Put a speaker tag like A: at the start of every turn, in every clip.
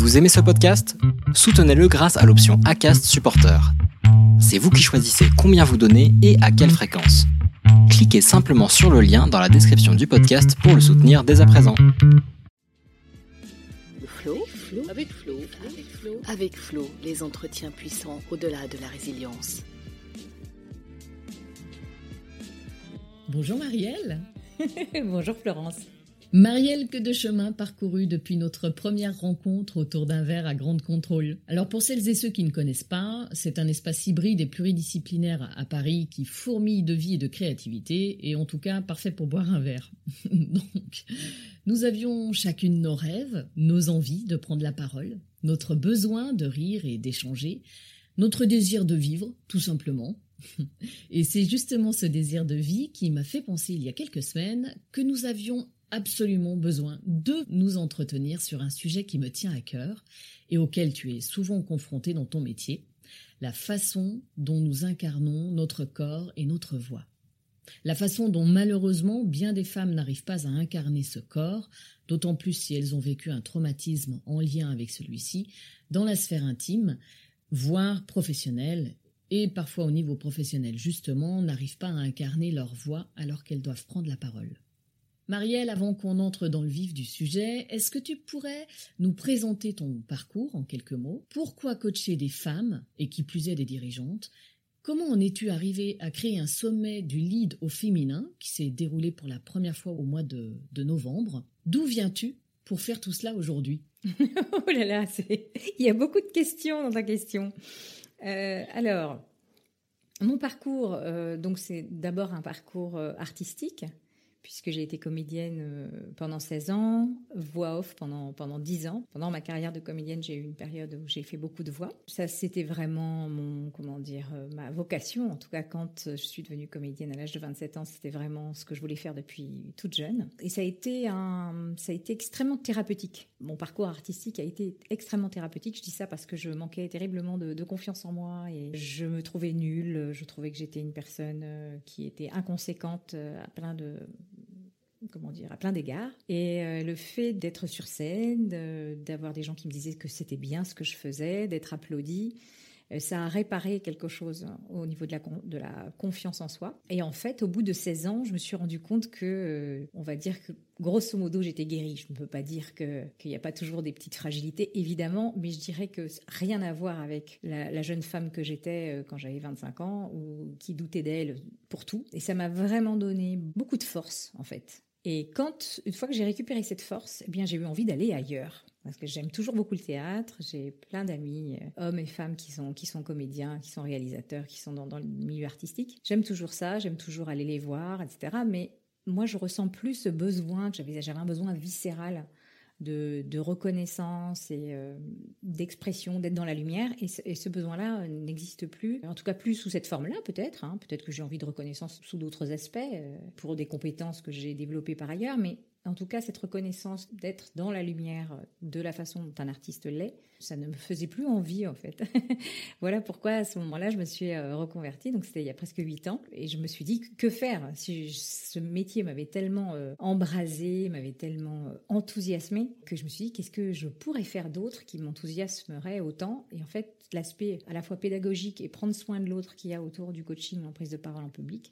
A: Vous aimez ce podcast? Soutenez-le grâce à l'option ACAST Supporter. C'est vous qui choisissez combien vous donnez et à quelle fréquence. Cliquez simplement sur le lien dans la description du podcast pour le soutenir dès à présent.
B: Flo, avec Flo, avec Flo, avec Flo, les entretiens puissants au-delà de la résilience.
C: Bonjour Marielle.
D: Bonjour Florence.
C: Marielle, que de chemin parcouru depuis notre première rencontre autour d'un verre à grande contrôle. Alors pour celles et ceux qui ne connaissent pas, c'est un espace hybride et pluridisciplinaire à Paris qui fourmille de vie et de créativité, et en tout cas parfait pour boire un verre. Donc, nous avions chacune nos rêves, nos envies de prendre la parole, notre besoin de rire et d'échanger, notre désir de vivre, tout simplement. Et c'est justement ce désir de vie qui m'a fait penser il y a quelques semaines que nous avions absolument besoin de nous entretenir sur un sujet qui me tient à cœur et auquel tu es souvent confronté dans ton métier, la façon dont nous incarnons notre corps et notre voix. La façon dont malheureusement bien des femmes n'arrivent pas à incarner ce corps, d'autant plus si elles ont vécu un traumatisme en lien avec celui-ci, dans la sphère intime, voire professionnelle, et parfois au niveau professionnel justement, n'arrivent pas à incarner leur voix alors qu'elles doivent prendre la parole. Marielle, avant qu'on entre dans le vif du sujet, est-ce que tu pourrais nous présenter ton parcours en quelques mots? Pourquoi coacher des femmes, et qui plus est des dirigeantes? Comment en es-tu arrivé à créer un sommet du lead au féminin qui s'est déroulé pour la première fois au mois de, novembre? D'où viens-tu pour faire tout cela aujourd'hui?
D: Oh là là, il y a beaucoup de questions dans ta question. Euh, alors, mon parcours, euh, donc c'est d'abord un parcours euh, artistique puisque j'ai été comédienne euh, pendant 16 ans, voix off pendant, pendant 10 ans. Pendant ma carrière de comédienne, j'ai eu une période où j'ai fait beaucoup de voix. Ça, c'était vraiment mon, comment dire, euh, ma vocation. En tout cas, quand je suis devenue comédienne à l'âge de 27 ans, c'était vraiment ce que je voulais faire depuis toute jeune. Et ça a été un, ça a été extrêmement thérapeutique. Mon parcours artistique a été extrêmement thérapeutique. Je dis ça parce que je manquais terriblement de, de confiance en moi et je me trouvais nulle. Je trouvais que j'étais une personne euh, qui était inconséquente à plein de comment dire, à plein d'égards. Et euh, le fait d'être sur scène, d'avoir des gens qui me disaient que c'était bien ce que je faisais, d'être applaudi, euh, ça a réparé quelque chose au niveau de la, confiance en soi. Et en fait, au bout de 16 ans, je me suis rendu compte que, euh, on va dire que grosso modo, j'étais guérie. Je ne peux pas dire qu'il n'y a pas toujours des petites fragilités, évidemment, mais je dirais que rien à voir avec la jeune femme que j'étais quand j'avais 25 ans ou qui doutait d'elle pour tout. Et ça m'a vraiment donné beaucoup de force, en fait. Et quand, une fois que j'ai récupéré cette force, eh bien, j'ai eu envie d'aller ailleurs. Parce que j'aime toujours beaucoup le théâtre. J'ai plein d'amis, euh, hommes et femmes, qui sont, qui sont comédiens, qui sont réalisateurs, qui sont dans, dans le milieu artistique. J'aime toujours ça, j'aime toujours aller les voir, etc. Mais moi, je ressens plus ce besoin que j'avais. J'avais un besoin viscéral de, reconnaissance et euh, d'expression, d'être dans la lumière. Et ce, besoin-là n'existe plus, en tout cas plus sous cette forme-là peut-être. Hein. Peut-être que j'ai envie de reconnaissance sous d'autres aspects, euh, pour des compétences que j'ai développées par ailleurs, mais en tout cas, cette reconnaissance d'être dans la lumière de la façon dont un artiste l'est, ça ne me faisait plus envie en fait. voilà pourquoi à ce moment-là, je me suis euh, reconvertie. Donc c'était il y a presque huit ans, et je me suis dit que faire? Si ce métier m'avait tellement euh, embrasé, m'avait tellement euh, enthousiasmé, que je me suis dit qu'est-ce que je pourrais faire d'autre qui m'enthousiasmerait autant? Et en fait, l'aspect à la fois pédagogique et prendre soin de l'autre qu'il y a autour du coaching en prise de parole en public,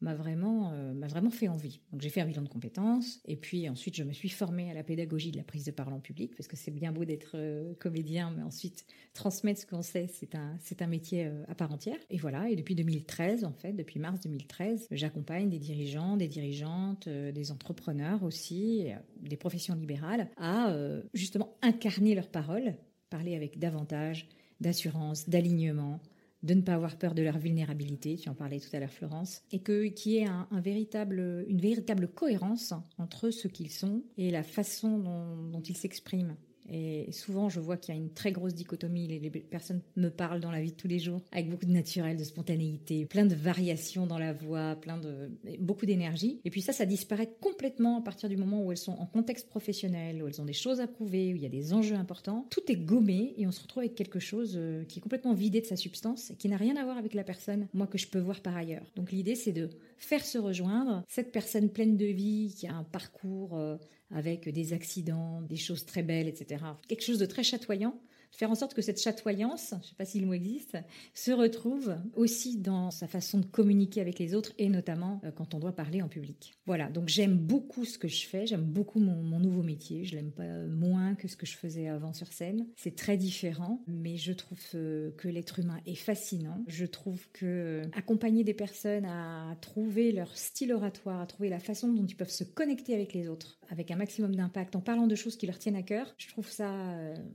D: m'a vraiment, euh, vraiment fait envie. Donc j'ai fait un bilan de compétences et puis ensuite je me suis formée à la pédagogie de la prise de parole en public parce que c'est bien beau d'être euh, comédien, mais ensuite transmettre ce qu'on sait, c'est un, un métier euh, à part entière. Et voilà, et depuis 2013 en fait, depuis mars 2013, j'accompagne des dirigeants, des dirigeantes, des entrepreneurs aussi, des professions libérales à justement incarner leur parole, parler avec davantage d'assurance, d'alignement, de ne pas avoir peur de leur vulnérabilité, tu en parlais tout à l'heure Florence, et que qu'il y ait une véritable cohérence entre ce qu'ils sont et la façon dont ils s'expriment. Et souvent, je vois qu'il y a une très grosse dichotomie. Les, personnes me parlent dans la vie de tous les jours avec beaucoup de naturel, de spontanéité, plein de variations dans la voix, plein de beaucoup d'énergie. Et puis ça, ça disparaît complètement à partir du moment où elles sont en contexte professionnel, où elles ont des choses à prouver, où il y a des enjeux importants. Tout est gommé et on se retrouve avec quelque chose euh, qui est complètement vidé de sa substance et qui n'a rien à voir avec la personne, moi que je peux voir par ailleurs. Donc l'idée, c'est de faire se rejoindre cette personne pleine de vie qui a un parcours euh, avec des accidents, des choses très belles, etc. Quelque chose de très chatoyant faire en sorte que cette chatoyance, je ne sais pas si le mot existe, se retrouve aussi dans sa façon de communiquer avec les autres et notamment euh, quand on doit parler en public. Voilà, donc j'aime beaucoup ce que je fais, j'aime beaucoup mon, nouveau métier, je l'aime pas moins que ce que je faisais avant sur scène. C'est très différent, mais je trouve euh, que l'être humain est fascinant. Je trouve que euh, accompagner des personnes à trouver leur style oratoire, à trouver la façon dont ils peuvent se connecter avec les autres, avec un maximum d'impact, en parlant de choses qui leur tiennent à cœur, je trouve ça,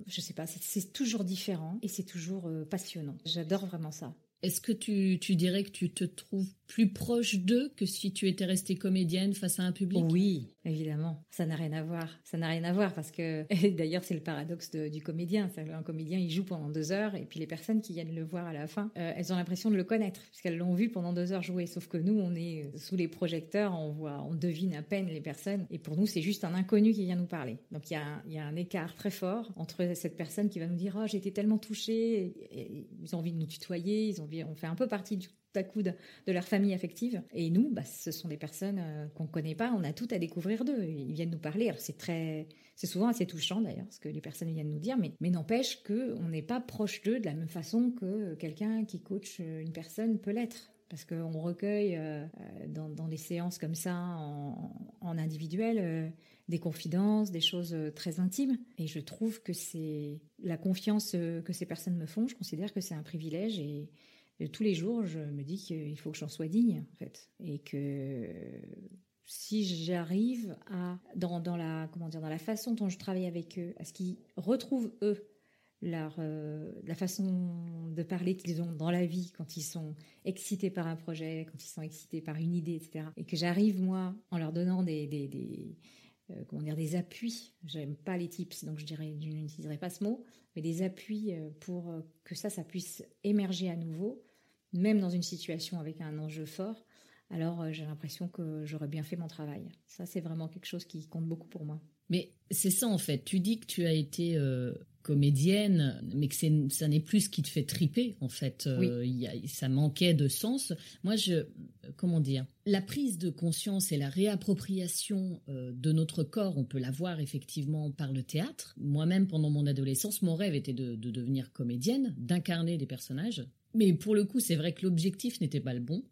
D: je sais pas, c'est toujours différent et c'est toujours euh, passionnant. J'adore vraiment ça.
C: Est-ce que tu, tu, dirais que tu te trouves plus proche d'eux que si tu étais restée comédienne face à un public
D: Oui, évidemment. Ça n'a rien à voir. Ça n'a rien à voir parce que, d'ailleurs, c'est le paradoxe du comédien. Un comédien, il joue pendant deux heures et puis les personnes qui viennent le voir à la fin, euh, elles ont l'impression de le connaître puisqu'elles l'ont vu pendant deux heures jouer. Sauf que nous, on est euh, sous les projecteurs, on voit, on devine à peine les personnes et pour nous, c'est juste un inconnu qui vient nous parler. Donc il y a, un écart très fort entre cette personne qui va nous dire, oh, été tellement touchée, et ils ont envie de nous tutoyer, ils ont on fait un peu partie du à coup de, leur famille affective. Et nous, bah, ce sont des personnes euh, qu'on ne connaît pas, on a tout à découvrir d'eux. Ils viennent nous parler. Alors c'est très, c'est souvent assez touchant d'ailleurs, ce que les personnes viennent nous dire, mais, mais n'empêche qu'on n'est pas proche d'eux de la même façon que quelqu'un qui coach une personne peut l'être. Parce qu'on recueille euh, dans, dans, des séances comme ça, en, individuel, euh, des confidences, des choses très intimes. Et je trouve que c'est la confiance que ces personnes me font, je considère que c'est un privilège et, tous les jours, je me dis qu'il faut que j'en sois digne, en fait. Et que si j'arrive à, dans, dans, la, comment dire, dans la façon dont je travaille avec eux, à ce qu'ils retrouvent, eux, euh, la façon de parler qu'ils ont dans la vie quand ils sont excités par un projet, quand ils sont excités par une idée, etc. Et que j'arrive, moi, en leur donnant des, des, des euh, comment dire, des appuis. J'aime pas les tips, donc je dirais, je n'utiliserai pas ce mot, mais des appuis euh, pour que ça, ça puisse émerger à nouveau même dans une situation avec un enjeu fort, alors euh, j'ai l'impression que j'aurais bien fait mon travail. Ça, c'est vraiment quelque chose qui compte beaucoup pour moi.
C: Mais c'est ça en fait. Tu dis que tu as été euh, comédienne, mais que ça n'est plus ce qui te fait triper en fait. Euh, ça manquait de sens. Moi, je, comment dire, la prise de conscience et la réappropriation de notre corps, on peut la voir effectivement par le théâtre. Moi-même, pendant mon adolescence, mon rêve était de devenir comédienne, d'incarner des personnages mais pour le coup, c'est vrai que l'objectif n'était pas le bon.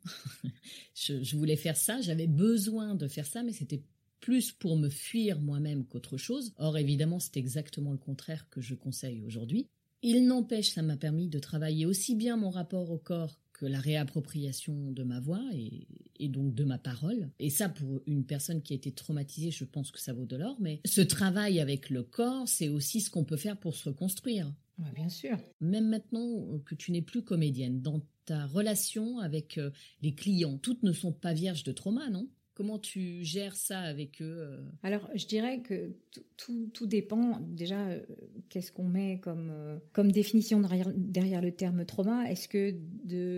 C: je, voulais faire ça, j'avais besoin de faire ça, mais c'était plus pour me fuir moi-même qu'autre chose. Or, évidemment, c'est exactement le contraire que je conseille aujourd'hui. Il n'empêche, ça m'a permis de travailler aussi bien mon rapport au corps que la réappropriation de ma voix et, donc de ma parole. Et ça, pour une personne qui a été traumatisée, je pense que ça vaut de l'or. Mais ce travail avec le corps, c'est aussi ce qu'on peut faire pour se reconstruire
D: bien sûr.
C: Même maintenant que tu n'es plus comédienne, dans ta relation avec euh, les clients, toutes ne sont pas vierges de trauma, non? Comment tu gères ça avec eux euh?
D: Alors, je dirais que tout, dépend. Déjà, euh, qu'est-ce qu'on met comme, comme définition derrière, le terme trauma? Est-ce que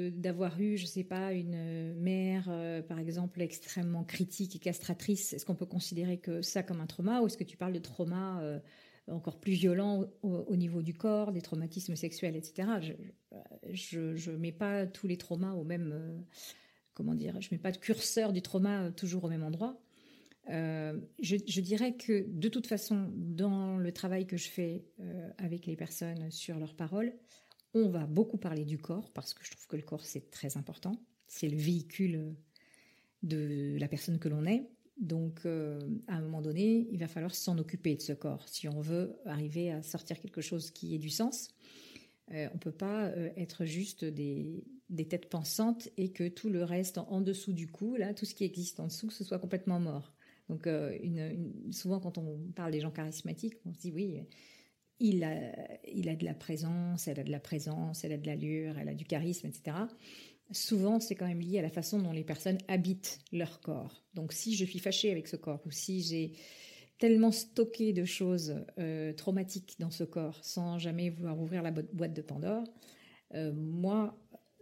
D: d'avoir eu, je ne sais pas, une mère, par exemple, extrêmement critique et castratrice, est-ce qu'on peut considérer que ça comme un trauma? Ou est-ce que tu parles de trauma encore plus violents au, niveau du corps, des traumatismes sexuels, etc. Je ne mets pas tous les traumas au même, euh, comment dire, je mets pas de curseur du trauma euh, toujours au même endroit. Euh, je, dirais que de toute façon, dans le travail que je fais avec les personnes sur leurs paroles, on va beaucoup parler du corps parce que je trouve que le corps c'est très important. C'est le véhicule de la personne que l'on est. Donc, euh, à un moment donné, il va falloir s'en occuper de ce corps si on veut arriver à sortir quelque chose qui ait du sens. Euh, on ne peut pas euh, être juste des, têtes pensantes et que tout le reste en, dessous du cou, là, tout ce qui existe en dessous, ce soit complètement mort. Donc, souvent, quand on parle des gens charismatiques, on se dit oui, il a, il a de la présence, elle a de la présence, elle a de l'allure, elle a du charisme, etc souvent c'est quand même lié à la façon dont les personnes habitent leur corps. Donc si je suis fâchée avec ce corps ou si j'ai tellement stocké de choses euh, traumatiques dans ce corps sans jamais vouloir ouvrir la boîte de Pandore, euh, moi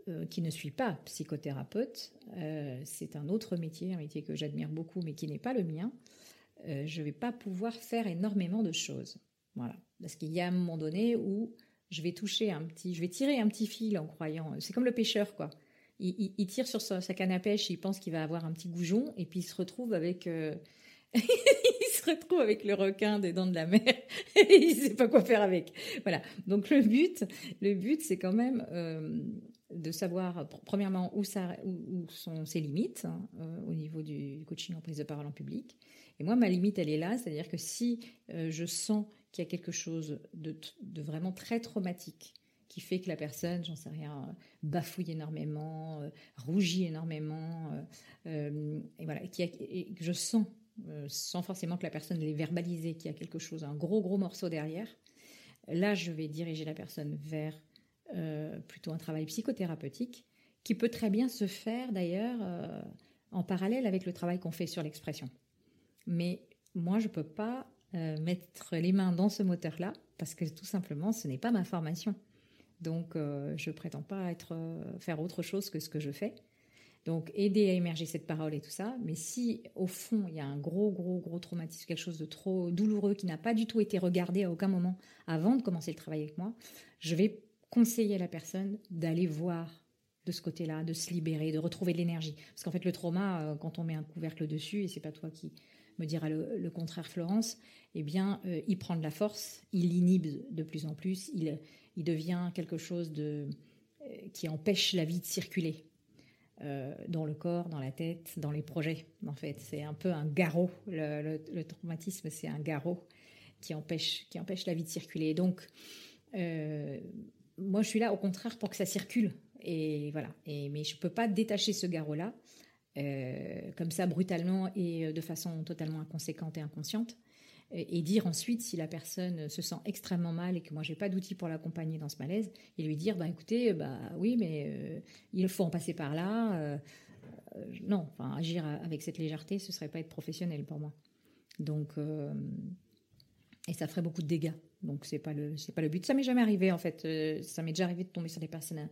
D: euh, qui ne suis pas psychothérapeute, c'est un autre métier, un métier que j'admire beaucoup mais qui n'est pas le mien, je ne vais pas pouvoir faire énormément de choses. Voilà. Parce qu'il y a un moment donné où je vais toucher un petit, je vais tirer un petit fil en croyant, c'est comme le pêcheur quoi il, tire sur sa, canne à pêche, il pense qu'il va avoir un petit goujon, et puis il se retrouve avec, euh, il se retrouve avec le requin des dents de la mer et il sait pas quoi faire avec. Voilà. Donc le but, le but, c'est quand même euh, de savoir premièrement où, sont ses limites hein, euh, au niveau du coaching en prise de parole en public. Et moi, ma limite, elle est là, c'est-à-dire que si je sens qu'il y a quelque chose de, de, vraiment très traumatique qui fait que la personne, j'en sais rien, bafouille énormément, rougit énormément, et voilà, et que je sens euh, sans forcément que la personne l'ait verbalisé, qu'il y a quelque chose, un gros gros morceau derrière, là je vais diriger la personne vers euh, plutôt un travail psychothérapeutique qui peut très bien se faire d'ailleurs euh, en parallèle avec le travail qu'on fait sur l'expression. Mais moi je ne peux pas mettre les mains dans ce moteur-là parce que tout simplement ce n'est pas ma formation. Donc je prétends pas être faire autre chose que ce que je fais. Donc aider à émerger cette parole et tout ça. Mais si au fond il y a un gros, gros, gros traumatisme, quelque chose de trop douloureux qui n'a pas du tout été regardé à aucun moment avant de commencer le travail avec moi, je vais conseiller à la personne d'aller voir de ce côté-là, de se libérer, de retrouver de l'énergie. Parce qu'en fait le trauma, euh, quand on met un couvercle dessus, et c'est pas toi qui me dira le, contraire Florence, eh bien euh, il prend de la force, il inhibe de plus en plus, il, il devient quelque chose de euh, qui empêche la vie de circuler. Euh, dans le corps, dans la tête, dans les projets. En fait, c'est un peu un garrot. Le, traumatisme, c'est un garrot qui empêche, qui empêche la vie de circuler. Donc, euh, moi, je suis là au contraire pour que ça circule. Et voilà. Et, mais je ne peux pas détacher ce garrot-là comme ça brutalement et de façon totalement inconséquente et inconsciente et dire ensuite si la personne se sent extrêmement mal et que moi j'ai pas d'outils pour l'accompagner dans ce malaise et lui dire bah écoutez bah oui mais euh, il faut en passer par là euh, euh, non enfin agir avec cette légèreté ce serait pas être professionnel pour moi. Donc et ça ferait beaucoup de dégâts. Donc c'est pas le c'est pas le but. Ça m'est jamais arrivé en fait ça m'est déjà arrivé de tomber sur des personnes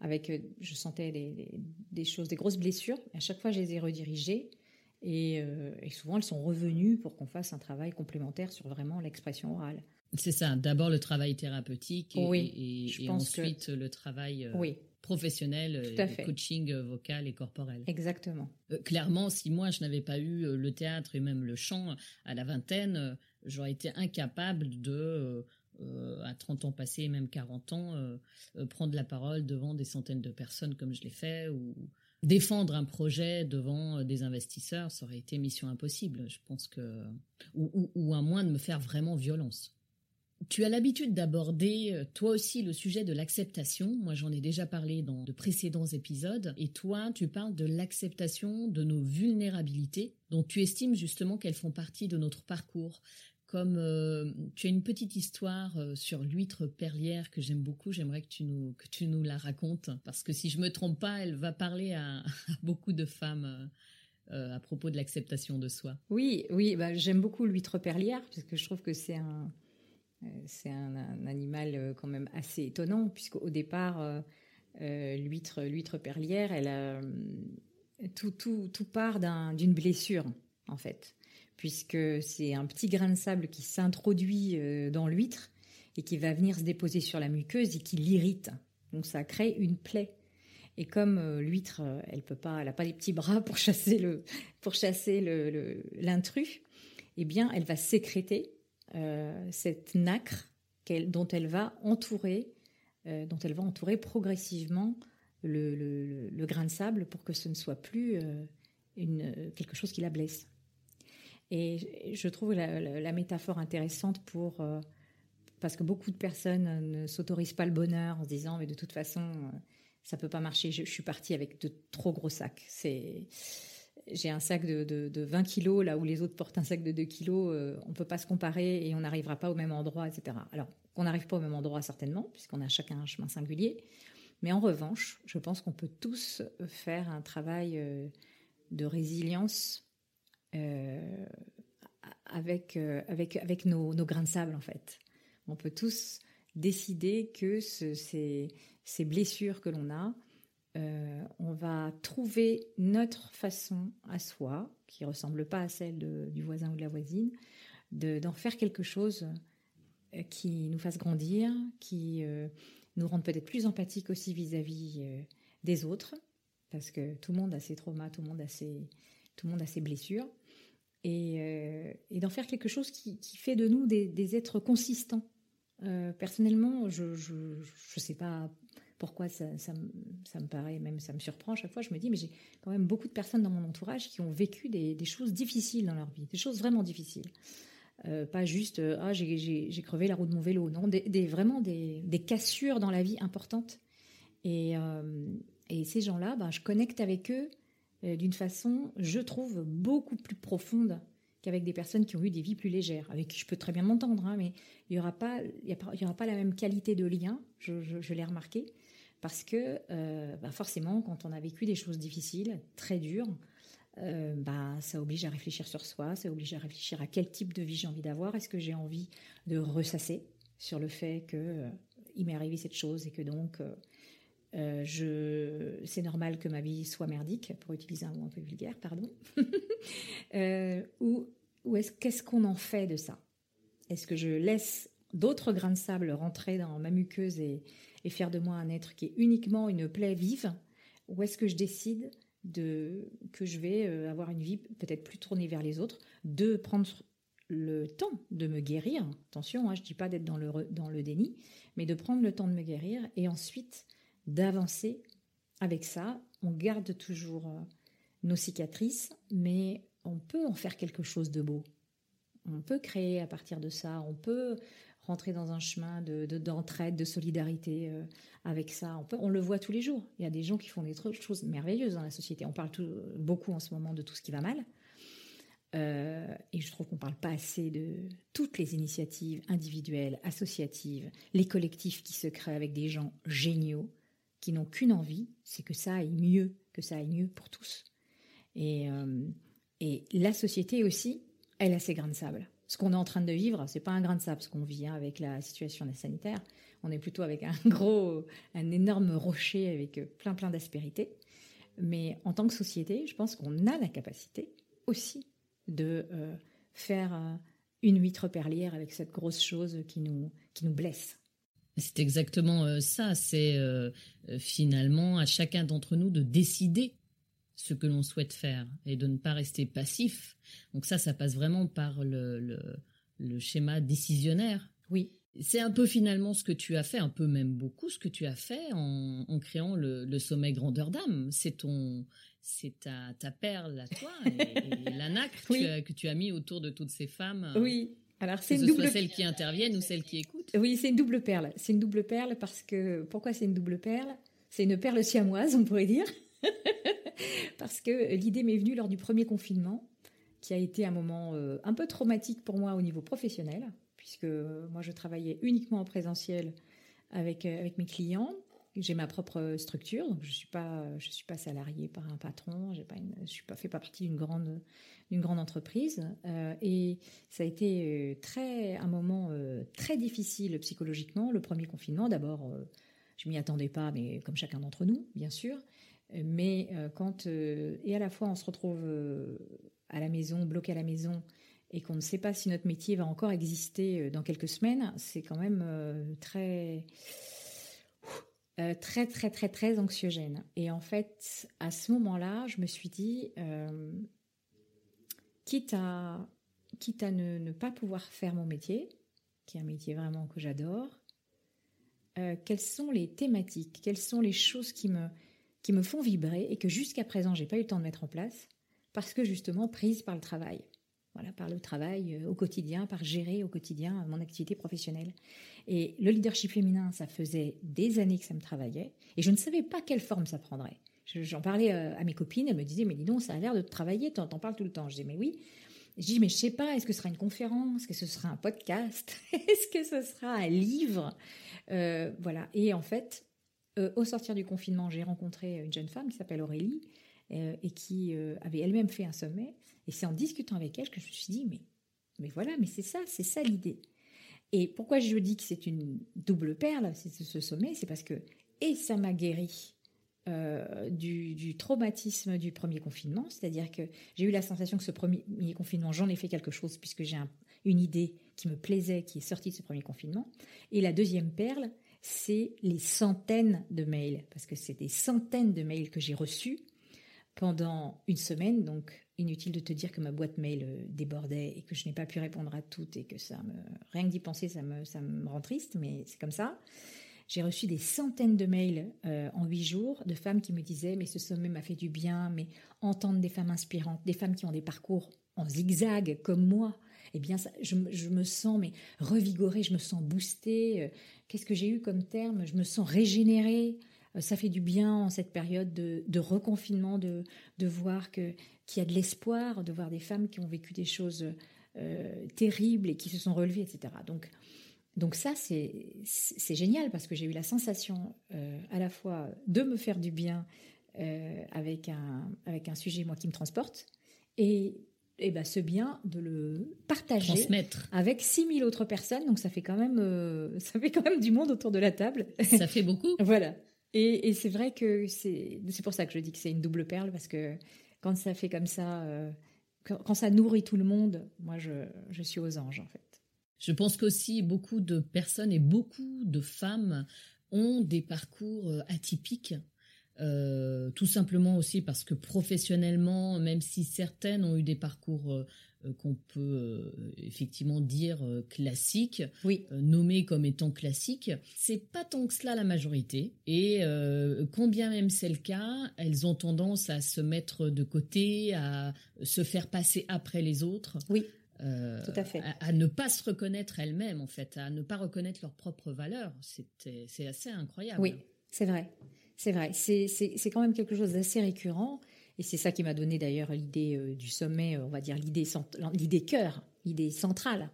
D: avec je sentais des, des, choses des grosses blessures à chaque fois je les ai redirigées euh, et, souvent, elles sont revenues pour qu'on fasse un travail complémentaire sur vraiment l'expression orale.
C: C'est ça, d'abord le travail thérapeutique et, et, ensuite le travail euh, professionnel, coaching euh, vocal et corporel.
D: Exactement.
C: clairement, si moi je n'avais pas eu le théâtre et même le chant à la vingtaine, j'aurais été incapable de, à 30 ans passés, même 40 ans, prendre la parole devant des centaines de personnes comme je l'ai fait ou défendre un projet devant euh, des investisseurs, ça aurait été mission impossible. Je pense que ou, à moins de me faire vraiment violence. Tu as l'habitude d'aborder euh, toi aussi le sujet de l'acceptation. Moi, j'en ai déjà parlé dans de précédents épisodes. Et toi, tu parles de l'acceptation de nos vulnérabilités, dont tu estimes justement qu'elles font partie de notre parcours, comme euh, tu as une petite histoire euh, sur l'huître perlière que j'aime beaucoup, j'aimerais que tu nous que tu nous la racontes. Parce que si je me trompe pas, elle va parler à, beaucoup de femmes euh, à propos de l'acceptation de soi.
D: Oui, oui, bah, j'aime beaucoup l'huître perlière parce que je trouve que c'est un c'est un, animal quand même assez étonnant puisqu'au départ l'huître l'huître perlière, elle a tout tout tout part d'une blessure en fait puisque c'est un petit grain de sable qui s'introduit euh, dans l'huître et qui va venir se déposer sur la muqueuse et qui l'irrite. Donc ça crée une plaie. Et comme euh, l'huître, euh, elle peut pas, elle a pas les petits bras pour chasser le, pour chasser l'intrus, eh bien, elle va sécréter cette nacre dont elle va entourer, dont elle va entourer progressivement le, grain de sable pour que ce ne soit plus quelque chose qui la blesse. Et je trouve la, métaphore intéressante pour euh, parce que beaucoup de personnes ne s'autorisent pas le bonheur en se disant mais de toute façon euh, ça peut pas marcher. Je, suis partie avec de trop gros sacs. C'est j'ai un sac de, de, 20 kilos là où les autres portent un sac de 2 kilos. Euh, on peut pas se comparer et on n'arrivera pas au même endroit, etc. Alors qu'on n'arrive pas au même endroit certainement puisqu'on a chacun un chemin singulier. Mais en revanche, je pense qu'on peut tous faire un travail de résilience euh, avec, euh, nos, grains de sable, en fait. On peut tous décider que ce, ces, blessures que l'on a, euh, on va trouver notre façon à soi, qui ressemble pas à celle du voisin ou de la voisine, d'en faire quelque chose qui nous fasse grandir, qui nous rende peut-être plus empathiques aussi vis-à-vis des autres, parce que tout le monde a ses traumas, tout le monde a ses blessures. Et, d'en faire quelque chose qui, fait de nous des, êtres consistants. personnellement, je ne sais pas pourquoi ça, me paraît, même ça me surprend à chaque fois, je me dis, mais j'ai quand même beaucoup de personnes dans mon entourage qui ont vécu des, choses difficiles dans leur vie, des choses vraiment difficiles. Euh, pas juste, euh, ah, j'ai crevé la roue de mon vélo, non, des, vraiment des, cassures dans la vie importantes. Et, euh, ces gens-là, ben, je connecte avec eux d'une façon, je trouve, beaucoup plus profonde qu'avec des personnes qui ont eu des vies plus légères, avec qui je peux très bien m'entendre, hein, mais il n'y aura, pas, y aura pas la même qualité de lien, je l'ai remarqué. Parce que euh, bah, forcément, quand on a vécu des choses difficiles, très dures, euh, bah, ça oblige à réfléchir sur soi, ça oblige à réfléchir à quel type de vie j'ai envie d'avoir. Est-ce que j'ai envie de ressasser sur le fait que euh, m'est arrivé cette chose et que donc je, c'est normal que ma vie soit merdique, pour utiliser un mot un peu vulgaire, pardon. ou ou est-ce qu'est-ce qu'on en fait de ça? Est-ce que je laisse d'autres grains de sable rentrer dans ma muqueuse et, faire de moi un être qui est uniquement une plaie vive? Ou est-ce que je décide de, que je vais euh, avoir une vie peut-être plus tournée vers les autres, de prendre le temps de me guérir, attention, hein, je ne dis pas d'être dans le déni, mais de prendre le temps de me guérir et ensuite d'avancer avec ça. On garde toujours euh, nos cicatrices, mais on peut en faire quelque chose de beau. On peut créer à partir de ça, on peut rentrer dans un chemin de d'entraide, de, solidarité euh, avec ça. On le voit tous les jours. Il y a des gens qui font des choses merveilleuses dans la société. On parle beaucoup en ce moment de tout ce qui va mal. Euh, et je trouve qu'on ne parle pas assez de toutes les initiatives individuelles, associatives, les collectifs qui se créent avec des gens géniaux, qui n'ont qu'une envie, c'est que ça aille mieux, que ça aille mieux pour tous. Et, euh, et la société aussi, elle a ses grains de sable ce qu'on est en train de vivre, c'est pas un grain de sable ce qu'on vit hein, avec la situation sanitaire. On est plutôt avec un gros, un énorme rocher avec euh, plein plein d'aspérités. Mais en tant que société, je pense qu'on a la capacité aussi de euh, faire une huître perlière avec cette grosse chose qui nous qui nous blesse.
C: C'est exactement ça. C'est finalement à chacun d'entre nous de décider ce que l'on souhaite faire et de ne pas rester passif. Donc ça, ça passe vraiment par le, le, schéma décisionnaire.
D: Oui.
C: C'est un peu finalement ce que tu as fait, un peu même beaucoup ce que tu as fait en, créant le, sommet grandeur d'âme. C'est ton, c'est ta, ta perle à toi et, la nacre que, tu as mis autour de toutes ces femmes.
D: Oui.
C: Alors c'est une double celles qui interviennent ou celles qui écoutent.
D: Oui, c'est une double perle. C'est une double perle parce que pourquoi c'est une double perle? C'est une perle siamoise, on pourrait dire. parce que l'idée m'est venue lors du premier confinement, qui a été un moment euh, un peu traumatique pour moi au niveau professionnel, puisque euh, moi je travaillais uniquement en présentiel avec, euh, avec mes clients. J'ai ma propre structure, donc je suis suis pas salariée par un patron, pas je suis pas fait pas partie d'une grande grande entreprise et ça a été très un moment très difficile psychologiquement le premier confinement. D'abord, je m'y attendais pas, mais comme chacun d'entre nous, bien sûr. Mais euh, quand, euh, et à la fois on se retrouve euh, à la maison, bloqué à la maison, et qu'on ne sait pas si notre métier va encore exister dans quelques semaines, c'est quand même très, très, très, très, très anxiogène. Et en fait, à ce moment-là, je me suis dit, quitte à, quitte à ne, ne, pas pouvoir faire mon métier, qui est un métier vraiment que j'adore, quelles sont les thématiques, quelles sont les choses qui me, qui me font vibrer et que jusqu'à présent j'ai pas eu le temps de mettre en place parce que justement prise par le travail. Voilà, par le travail euh, au quotidien, par gérer au quotidien mon activité professionnelle. Et le leadership féminin, ça faisait des années que ça me travaillait et je ne savais pas quelle forme ça prendrait. J'en parlais euh, à mes copines, elles me disaient mais dis donc ça a l'air de travailler, t'en parles tout le temps. Je dis mais oui. Je dis mais je sais pas, est-ce que ce sera une conférence, est-ce que ce sera un podcast, est-ce que ce sera un livre, euh, voilà. Et en fait, euh, au sortir du confinement, j'ai rencontré une jeune femme qui s'appelle Aurélie euh, et qui euh, avait elle-même fait un sommet. Et c'est en discutant avec elle que je me suis dit, mais, mais voilà, mais c'est ça, c'est ça l'idée. Et pourquoi je dis que c'est une double perle, ce sommet, c'est parce que, et ça m'a guéri du, traumatisme du premier confinement, c'est-à-dire que j'ai eu la sensation que ce premier confinement, j'en ai fait quelque chose puisque j'ai une idée qui me plaisait, qui est sortie de ce premier confinement. Et la deuxième perle, c'est les centaines de mails, parce que c'est des centaines de mails que j'ai reçus pendant une semaine. Donc, inutile de te dire que ma boîte mail euh, débordait et que je n'ai pas pu répondre à toutes et que ça me, rien que d'y penser, ça me, ça me rend triste, mais c'est comme ça. J'ai reçu des centaines de mails euh, en huit jours de femmes qui me disaient mais ce sommet m'a fait du bien, mais entendre des femmes inspirantes, des femmes qui ont des parcours en zigzag comme moi, eh bien je, me sens mais revigorée, je me sens boostée. Euh, qu'est-ce que j'ai eu comme terme? Je me sens régénérée. Euh, ça fait du bien en cette période de, reconfinement de, de voir que qu'il y a de l'espoir, de voir des femmes qui ont vécu des choses terribles et qui se sont relevées, etc. Donc donc ça, c'est génial parce que j'ai eu la sensation euh, à la fois de me faire du bien euh, avec, un, avec un sujet, moi, qui me transporte, et, et ben, ce bien de le partager avec 6000 autres personnes. Donc ça fait, quand même, euh, ça fait quand même du monde autour de la table.
C: Ça fait beaucoup.
D: voilà. Et, c'est vrai que c'est pour ça que je dis que c'est une double perle parce que quand ça fait comme ça, quand, quand, ça nourrit tout le monde, moi, je, je suis aux anges, en fait.
C: Je pense qu'aussi beaucoup de personnes et beaucoup de femmes ont des parcours euh, atypiques. Euh, tout simplement aussi parce que professionnellement, même si certaines ont eu des parcours euh, qu'on peut effectivement dire classiques,
D: oui.
C: nommés comme étant classiques, c'est pas tant que cela la majorité. Et combien même c'est le cas, elles ont tendance à se mettre de côté, à se faire passer après les autres.
D: Oui. Euh, Tout à fait.
C: À, ne pas se reconnaître elles-mêmes, en fait, à ne pas reconnaître leurs propres valeurs. C'est assez incroyable.
D: Oui, c'est vrai. C'est vrai. C'est quand même quelque chose d'assez récurrent. Et c'est ça qui m'a donné d'ailleurs l'idée euh, du sommet, euh, on va dire l'idée cœur, l'idée centrale.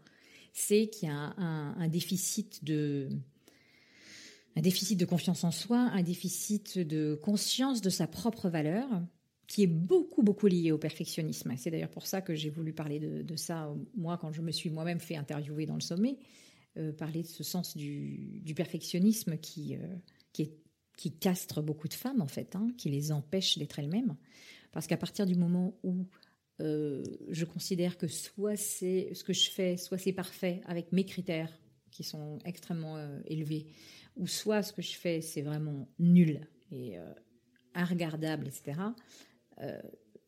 D: C'est qu'il y a un, déficit de un déficit de confiance en soi, un déficit de conscience de sa propre valeur qui est beaucoup, beaucoup lié au perfectionnisme. C'est d'ailleurs pour ça que j'ai voulu parler de, ça, moi, quand je me suis moi-même fait interviewer dans le sommet, euh, parler de ce sens du, perfectionnisme qui, qui, est, qui, castre beaucoup de femmes, en fait, hein, qui les empêche d'être elles-mêmes. Parce qu'à partir du moment où euh, je considère que soit c'est ce que je fais, soit c'est parfait avec mes critères qui sont extrêmement élevés, ou soit ce que je fais c'est vraiment nul et regardable, etc et euh,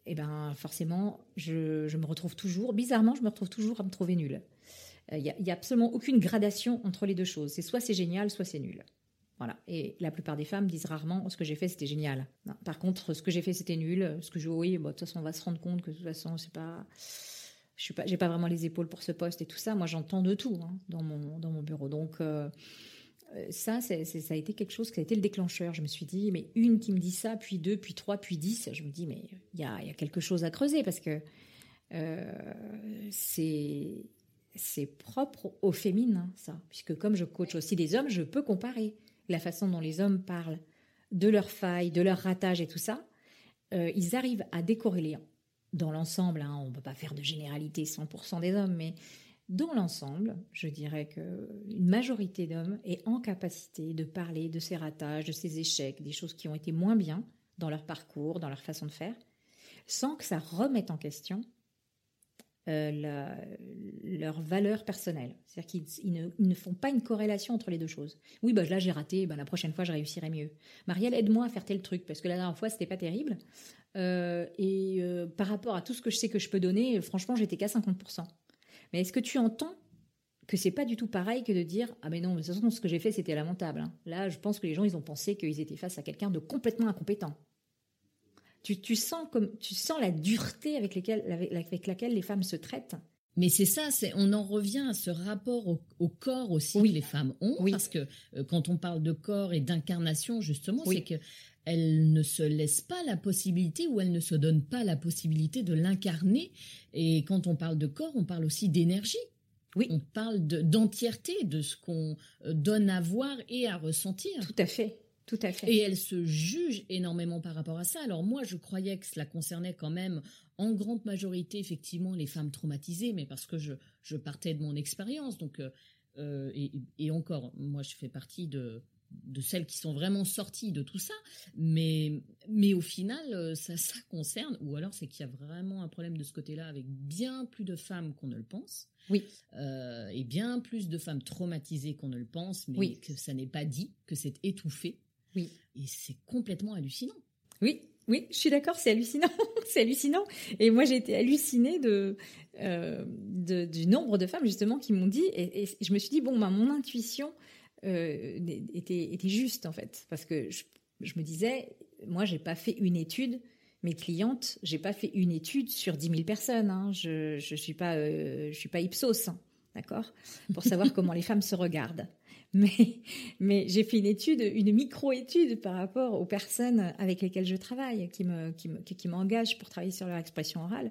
D: eh ben forcément, je, me retrouve toujours, bizarrement, je me retrouve toujours à me trouver nulle. Il euh, n'y a, absolument aucune gradation entre les deux choses. C'est soit c'est génial, soit c'est nul. Voilà. Et la plupart des femmes disent rarement ce que j'ai fait c'était génial. Par contre, ce que j'ai fait c'était nul. Ce que je oui, de toute façon on va se rendre compte que de toute façon c'est pas, je suis pas, j'ai pas vraiment les épaules pour ce poste et tout ça. Moi j'entends de tout hein, dans mon bureau. Donc euh, euh, ça, ça a été quelque chose qui a été le déclencheur. Je me suis dit, mais une qui me dit ça, puis deux, puis trois, puis dix, je me dis, mais il y a, quelque chose à creuser parce que euh, c'est propre au féminin, ça. Puisque comme je coach aussi des hommes, je peux comparer la façon dont les hommes parlent de leurs failles, de leurs ratages et tout ça. Euh, ils arrivent à décorréler dans l'ensemble. Hein, on ne peut pas faire de généralité 100% des hommes, mais dans l'ensemble, je dirais qu'une majorité d'hommes est en capacité de parler de ses ratages, de ses échecs, des choses qui ont été moins bien dans leur parcours, dans leur façon de faire, sans que ça remette en question euh, leur valeur personnelle. C'est-à-dire qu'ils ne, font pas une corrélation entre les deux choses. Oui, bah, là j'ai raté, bah, la prochaine fois je réussirai mieux. Marielle, aide-moi à faire tel truc, parce que la dernière fois c'était pas terrible. Euh, et euh, par rapport à tout ce que je sais que je peux donner, franchement j'étais qu'à 50%. Mais est-ce que tu entends que c'est pas du tout pareil que de dire ah mais non de toute façon ce que j'ai fait c'était lamentable. Hein. Là je pense que les gens ils ont pensé qu'ils étaient face à quelqu'un de complètement incompétent. Tu, sens comme tu sens la dureté avec, avec, laquelle les femmes se traitent.
C: Mais c'est ça, c'est on en revient à ce rapport au, corps aussi que les femmes ont, parce que euh, quand on parle de corps et d'incarnation justement, c'est que elle ne se laisse pas la possibilité ou elle ne se donne pas la possibilité de l'incarner. Et quand on parle de corps, on parle aussi d'énergie.
D: Oui.
C: On parle d'entièreté, de, ce qu'on euh, donne à voir et à ressentir.
D: Tout à fait. Tout à fait.
C: Et elle se juge énormément par rapport à ça. Alors moi, je croyais que cela concernait quand même en grande majorité effectivement les femmes traumatisées, mais parce que je, je partais de mon expérience. Donc euh, euh et, et, encore, moi, je fais partie de de celles qui sont vraiment sorties de tout ça, mais, mais au final, euh, ça, ça concerne, ou alors c'est qu'il y a vraiment un problème de ce côté-là avec bien plus de femmes qu'on ne le pense.
D: Oui.
C: Euh, et bien plus de femmes traumatisées qu'on ne le pense, mais que ça n'est pas dit, que c'est étouffé.
D: Oui.
C: Et c'est complètement hallucinant.
D: Oui, Oui, je suis d'accord, c'est hallucinant, c'est hallucinant. Et moi, j'ai été hallucinée de, euh, de, du nombre de femmes justement qui m'ont dit, et, je me suis dit bon, bah, mon intuition euh, était, était juste en fait, parce que je, je me disais, moi, j'ai pas fait une étude. Mes clientes, j'ai pas fait une étude sur 10 000 personnes. Hein. Je, je suis pas, euh, je suis pas Ipsos, hein, d'accord, pour savoir comment les femmes se regardent. Mais, j'ai fait une étude, une micro-étude par rapport aux personnes avec lesquelles je travaille, qui me, qui qui m'engagent pour travailler sur leur expression orale.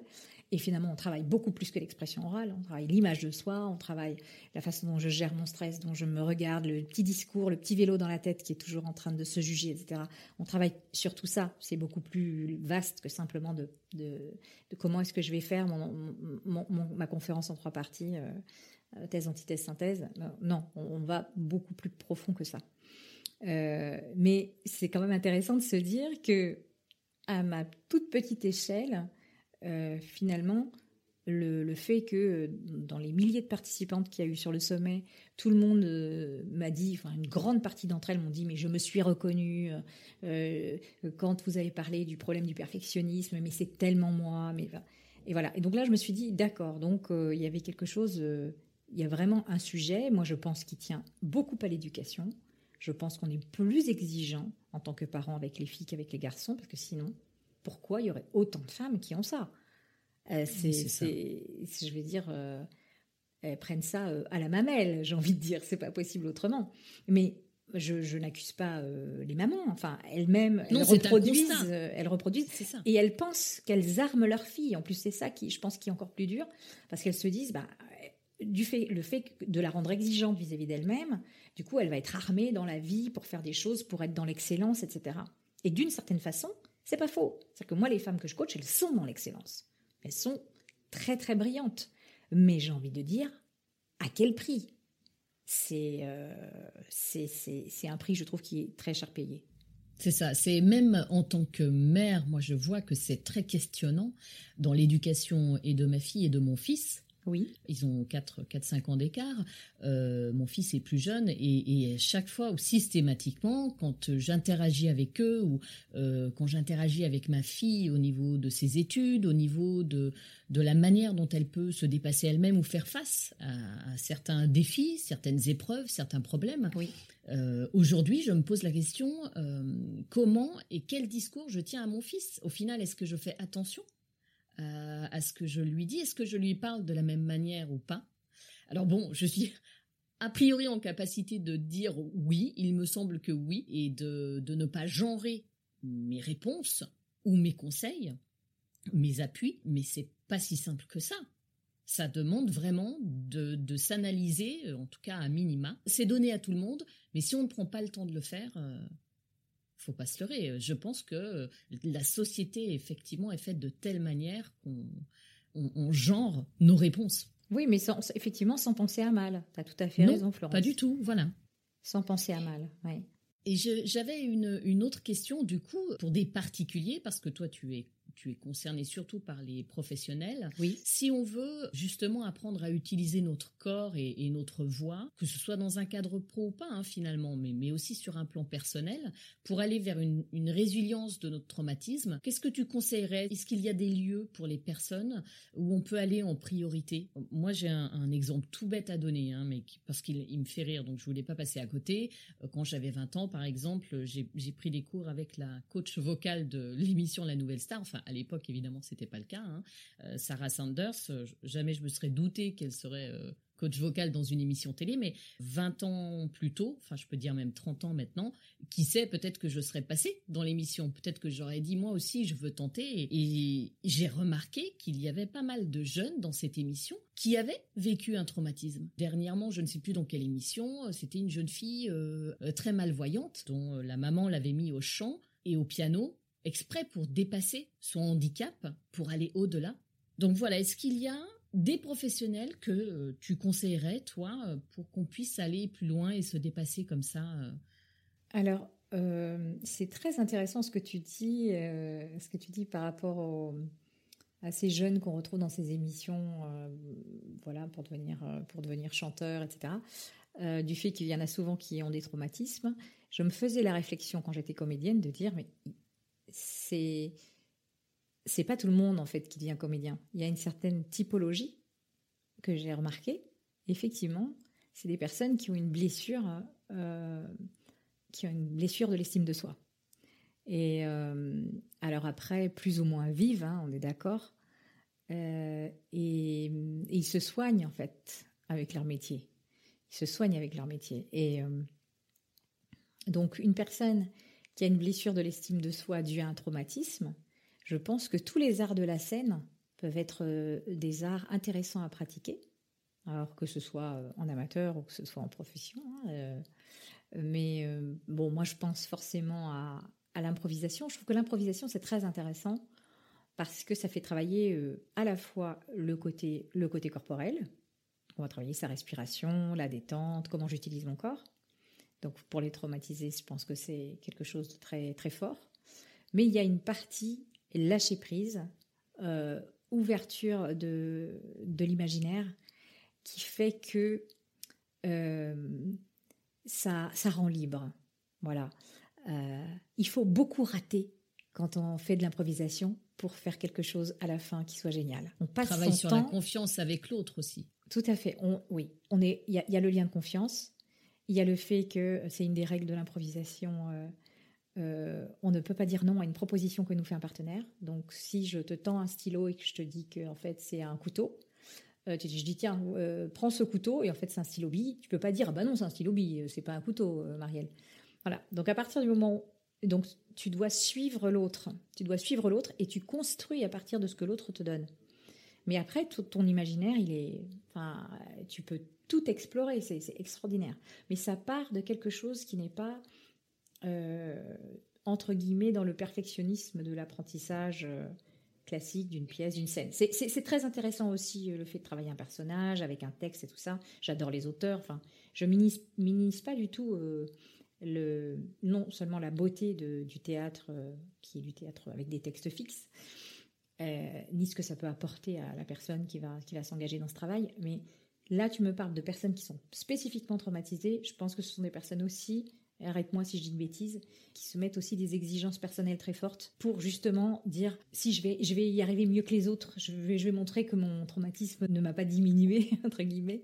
D: Et finalement, on travaille beaucoup plus que l'expression orale. On travaille l'image de soi, on travaille la façon dont je gère mon stress, dont je me regarde, le petit discours, le petit vélo dans la tête qui est toujours en train de se juger, etc. On travaille sur tout ça. C'est beaucoup plus vaste que simplement de, de, comment est-ce que je vais faire mon, ma conférence en trois parties, euh, thèse, antithèse, synthèse. Non, on, va beaucoup plus profond que ça. Euh, mais c'est quand même intéressant de se dire que à ma toute petite échelle, euh, finalement, le, fait que euh, dans les milliers de participantes qu'il y a eu sur le sommet, tout le monde euh, m'a dit, enfin une grande partie d'entre elles m'ont dit, mais je me suis reconnue quand vous avez parlé du problème du perfectionnisme, mais c'est tellement moi, mais et voilà. Et donc là, je me suis dit, d'accord, donc il y avait quelque chose, il y a vraiment un sujet, moi je pense qui tient beaucoup à l'éducation. Je pense qu'on est plus exigeant en tant que parent avec les filles qu'avec les garçons, parce que sinon, pourquoi il y aurait autant de femmes qui ont ça? Euh, c'est, je vais dire, euh, elles prennent ça euh, à la mamelle, j'ai envie de dire, c'est pas possible autrement. Mais je, n'accuse pas les mamans, enfin elles-mêmes, elles, reproduisent, elles reproduisent, et elles pensent qu'elles arment leur fille. En plus, c'est ça qui, je pense, qui est encore plus dur, parce qu'elles se disent, bah, du fait, le fait de la rendre exigeante vis-à-vis d'elle-même, du coup, elle va être armée dans la vie pour faire des choses, pour être dans l'excellence, etc. Et d'une certaine façon, c'est pas faux. C'est que moi, les femmes que je coach, elles sont dans l'excellence. Elles sont très très brillantes. Mais j'ai envie de dire, à quel prix? Euh, C'est c'est un prix, je trouve, qui est très cher payé.
C: C'est ça, c'est même en tant que mère, moi je vois que c'est très questionnant dans l'éducation et de ma fille et de mon fils
D: oui.
C: Ils ont 4-5 ans d'écart. Euh, mon fils est plus jeune et, chaque fois ou systématiquement, quand j'interagis avec eux ou euh, quand j'interagis avec ma fille au niveau de ses études, au niveau de, de la manière dont elle peut se dépasser elle-même ou faire face à, certains défis, certaines épreuves, certains problèmes.
D: Oui.
C: Euh, aujourd'hui, je me pose la question comment et quel discours je tiens à mon fils? Au final, est-ce que je fais attention? Euh, à ce que je lui dis Est-ce que je lui parle de la même manière ou pas? Alors bon, je suis a priori en capacité de dire oui, il me semble que oui, et de, ne pas genrer mes réponses ou mes conseils, mes appuis, mais c'est pas si simple que ça. Ça demande vraiment de, s'analyser, en tout cas à minima. C'est donné à tout le monde, mais si on ne prend pas le temps de le faire, euh, faut pas se leurrer. Je pense que la société, effectivement, est faite de telle manière qu'on on, genre nos réponses.
D: Oui, mais effectivement, sans penser à mal. Tu as tout à fait raison, Florence.
C: Pas du tout, voilà.
D: Sans penser à mal, oui.
C: Et j'avais une, une, autre question, du coup, pour des particuliers, parce que toi, tu es tu es concerné surtout par les professionnels.
D: Oui.
C: Si on veut justement apprendre à utiliser notre corps et, notre voix, que ce soit dans un cadre pro ou pas hein, finalement, mais, mais aussi sur un plan personnel, pour aller vers une, résilience de notre traumatisme, qu'est-ce que tu conseillerais? Est-ce qu'il y a des lieux pour les personnes où on peut aller en priorité? Moi, j'ai un, exemple tout bête à donner, hein, mais parce qu'il me fait rire, donc je voulais pas passer à côté. Euh, quand j'avais 20 ans, par exemple, j'ai pris des cours avec la coach vocale de l'émission La Nouvelle Star, enfin à l'époque, évidemment, c'était pas le cas. Hein. Euh, Sarah Sanders, euh, jamais je me serais douté qu'elle serait euh, coach vocal dans une émission télé, mais 20 ans plus tôt, enfin je peux dire même 30 ans maintenant, qui sait, peut-être que je serais passée dans l'émission, peut-être que j'aurais dit moi aussi je veux tenter, et j'ai remarqué qu'il y avait pas mal de jeunes dans cette émission qui avaient vécu un traumatisme. Dernièrement, je ne sais plus dans quelle émission, c'était une jeune fille très malvoyante dont la maman l'avait mis au chant et au piano exprès pour dépasser son handicap, pour aller au-delà. Donc voilà, est-ce qu'il y a des professionnels que euh, tu conseillerais, toi, euh, pour qu'on puisse aller plus loin et se dépasser comme ça euh?
D: Alors, c'est très intéressant ce que tu dis, ce que tu dis par rapport à ces jeunes qu'on retrouve dans ces émissions, voilà, pour devenir, pour devenir chanteur, etc. du fait qu'il y en a souvent qui ont des traumatismes. Je me faisais la réflexion quand j'étais comédienne de dire, mais c'est c'est pas tout le monde en fait qui devient comédien. Il y a une certaine typologie que j'ai remarqué. Effectivement, c'est des personnes qui ont une blessure, euh, qui ont une blessure de l'estime de soi. Et euh, alors après, plus ou moins vive, hein, on est d'accord. Euh, et, ils se soignent en fait avec leur métier. Ils se soignent avec leur métier. Et donc une personne a une blessure de l'estime de soi due à un traumatisme, je pense que tous les arts de la scène peuvent être des arts intéressants à pratiquer alors que ce soit euh, en amateur ou que ce soit en profession. Hein, euh, mais euh, bon, moi je pense forcément à, l'improvisation. Je trouve que l'improvisation c'est très intéressant parce que ça fait travailler à la fois le côté, le côté corporel. On va travailler sa respiration, la détente, comment j'utilise mon corps. Donc pour les traumatiser, je pense que c'est quelque chose de très très fort. Mais il y a une partie lâcher prise, ouverture de, de l'imaginaire qui fait que euh, ça, ça rend libre. Voilà. Euh, il faut beaucoup rater quand on fait de l'improvisation pour faire quelque chose à la fin qui soit génial.
C: On passe travaille sur la confiance avec l'autre aussi.
D: Tout à fait. On, oui, on est. Il y, a le lien de confiance. Il y a le fait que c'est une des règles de l'improvisation. Euh, on ne peut pas dire non à une proposition que nous fait un partenaire. Donc, si je te tends un stylo et que je te dis que en fait c'est un couteau, euh, je dis tiens, euh, prends ce couteau et en fait c'est un stylo bille. Tu peux pas dire ah bah non c'est un stylo bille, euh, c'est pas un couteau, Marielle. Voilà. Donc à partir du moment donc tu dois suivre l'autre, tu dois suivre l'autre et tu construis à partir de ce que l'autre te donne. Mais après tout ton imaginaire il est, enfin tu peux tout explorer, c'est extraordinaire. Mais ça part de quelque chose qui n'est pas entre guillemets dans le perfectionnisme de l'apprentissage classique d'une pièce, d'une scène. C'est très intéressant aussi euh, le fait de travailler un personnage avec un texte et tout ça. J'adore les auteurs. Enfin, je minimise pas du tout euh, le non seulement la beauté du théâtre euh, qui est du théâtre avec des textes fixes, ni ce que ça peut apporter à la personne qui va qui va s'engager dans ce travail. Mais là, tu me parles de personnes qui sont spécifiquement traumatisées. Je pense que ce sont des personnes aussi arrête-moi si je dis une bêtise, qui se mettent aussi des exigences personnelles très fortes pour justement dire si je vais, je vais y arriver mieux que les autres, je vais, je vais montrer que mon traumatisme ne m'a pas diminué, entre guillemets.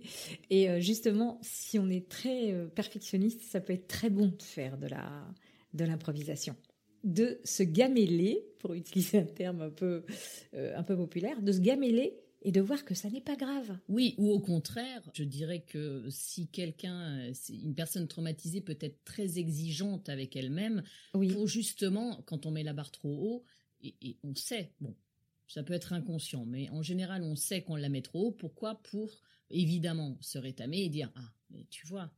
D: Et euh, justement, si on est très euh, perfectionniste, ça peut être très bon de faire de la, de l'improvisation de se gameler, pour utiliser un terme un peu, euh, un peu populaire, de se gameler et de voir que ça n'est pas grave.
C: Oui, ou au contraire, je dirais que si quelqu'un, une personne traumatisée peut être très exigeante avec elle-même, pour justement, quand on met la barre trop haut, et, on sait, bon, ça peut être inconscient, mais en général, on sait qu'on la met trop haut. Pourquoi? Pour évidemment se rétamer et dire ah, mais tu vois,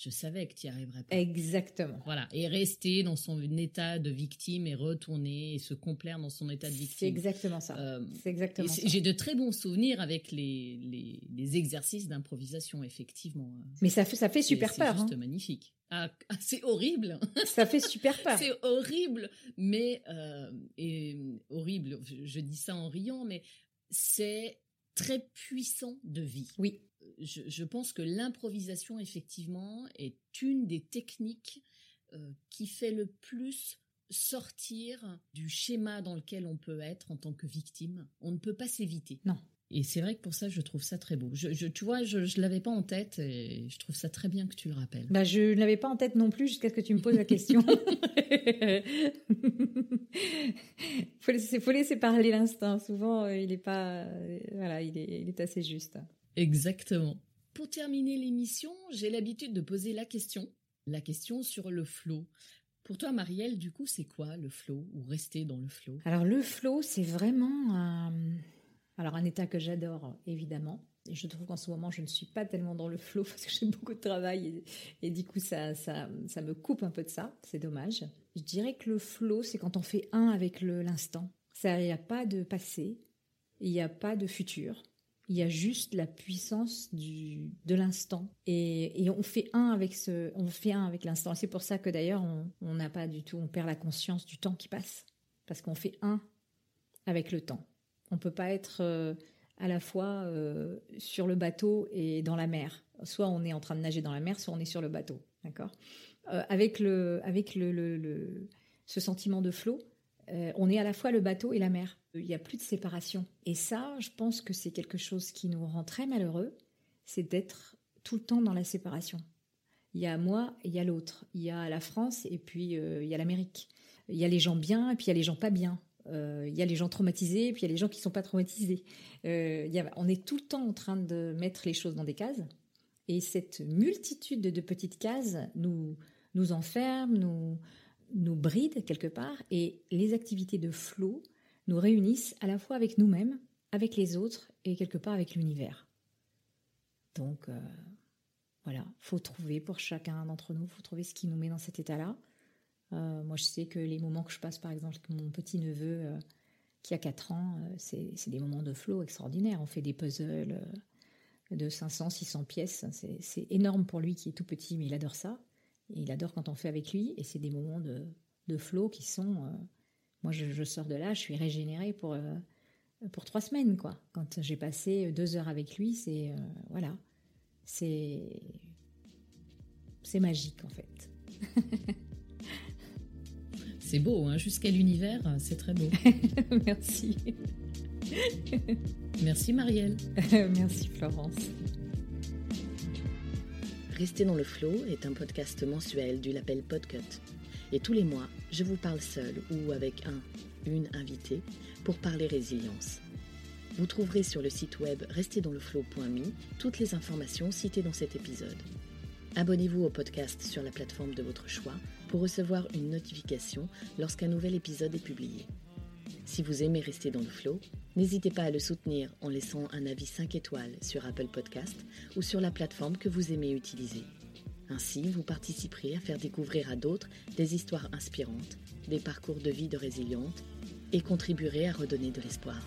C: je savais que tu n'y arriverais pas.
D: Exactement.
C: Voilà. Et rester dans son état de victime et retourner et se complaire dans son état de victime.
D: C'est exactement ça. Euh, c'est exactement ça.
C: J'ai de très bons souvenirs avec les, les, exercices d'improvisation, effectivement.
D: Mais ça fait, ça fait super peur.
C: C'est juste hein. magnifique. Ah, ah, c'est horrible.
D: Ça fait super peur.
C: c'est horrible, mais euh, et horrible. je dis ça en riant, mais c'est très puissant de vie.
D: Oui
C: je, pense que l'improvisation, effectivement, est une des techniques euh, qui fait le plus sortir du schéma dans lequel on peut être en tant que victime. On ne peut pas s'éviter.
D: Non.
C: Et c'est vrai que pour ça, je trouve ça très beau. Je, tu vois, je ne l'avais pas en tête et je trouve ça très bien que tu le rappelles.
D: Bah, je ne l'avais pas en tête non plus jusqu'à ce que tu me poses la question. faut, laisser, faut laisser parler l'instinct. Souvent, euh, il est pas, euh, voilà, il est, il est assez juste.
C: Exactement. Pour terminer l'émission, j'ai l'habitude de poser la question, la question sur le flow. Pour toi, Marielle, du coup, c'est quoi le flow ou rester dans le flow?
D: Alors le flow, c'est vraiment un... alors un état que j'adore évidemment. Et je trouve qu'en ce moment, je ne suis pas tellement dans le flow parce que j'ai beaucoup de travail et, du coup, ça, ça, ça me coupe un peu de ça. C'est dommage. Je dirais que le flow, c'est quand on fait un avec l'instant. Il n'y a pas de passé, il n'y a pas de futur il y a juste la puissance de l'instant. Et, on fait un avec ce, on fait un avec l'instant. C'est pour ça que d'ailleurs, on n'a pas du tout, on perd la conscience du temps qui passe. Parce qu'on fait un avec le temps. On peut pas être euh, à la fois euh, sur le bateau et dans la mer. Soit on est en train de nager dans la mer, soit on est sur le bateau. D'accord? Euh, Avec, le, avec le, le, ce sentiment de flot, euh, on est à la fois le bateau et la mer. Il n'y a plus de séparation. Et ça, je pense que c'est quelque chose qui nous rend très malheureux, c'est d'être tout le temps dans la séparation. Il y a moi et il y a l'autre. Il y a la France et puis euh, il y a l'Amérique. Il y a les gens bien et puis il y a les gens pas bien. Euh, il y a les gens traumatisés et puis il y a les gens qui sont pas traumatisés. on est tout le temps en train de mettre les choses dans des cases. Et cette multitude de petites cases nous, nous enferme, nous, nous bride quelque part. Et les activités de flow nous réunissent à la fois avec nous-mêmes, avec les autres et quelque part avec l'univers. Donc euh, voilà, faut trouver pour chacun d'entre nous, faut trouver ce qui nous met dans cet état-là. Euh, moi, je sais que les moments que je passe, par exemple, avec mon petit neveu euh, qui a 4 ans, c'est des moments de flow extraordinaires. On fait des puzzles de 500, 600 pièces. C'est énorme pour lui qui est tout petit, mais il adore ça. Et il adore quand on fait avec lui. Et c'est des moments de, de flow qui sont. Euh, moi, je, sors de là, je suis régénérée pour, euh, pour trois semaines, quoi. Quand j'ai passé deux heures avec lui, c'est. Euh, voilà. C'est. C'est magique, en fait.
E: c'est beau, hein, jusqu'à l'univers, c'est très beau.
D: Merci.
E: Merci Marielle.
D: Merci Florence.
C: Rester dans le flow est un podcast mensuel du label Podcut. Et tous les mois, je vous parle seul ou avec un, une invitée pour parler résilience. Vous trouverez sur le site web restezdansleflow.me toutes les informations citées dans cet épisode. Abonnez-vous au podcast sur la plateforme de votre choix pour recevoir une notification lorsqu'un nouvel épisode est publié. Si vous aimez rester dans le flow, n'hésitez pas à le soutenir en laissant un avis 5 étoiles sur Apple Podcast ou sur la plateforme que vous aimez utiliser. Ainsi, vous participerez à faire découvrir à d'autres des histoires inspirantes, des parcours de vie de résilientes et contribuerez à redonner de l'espoir.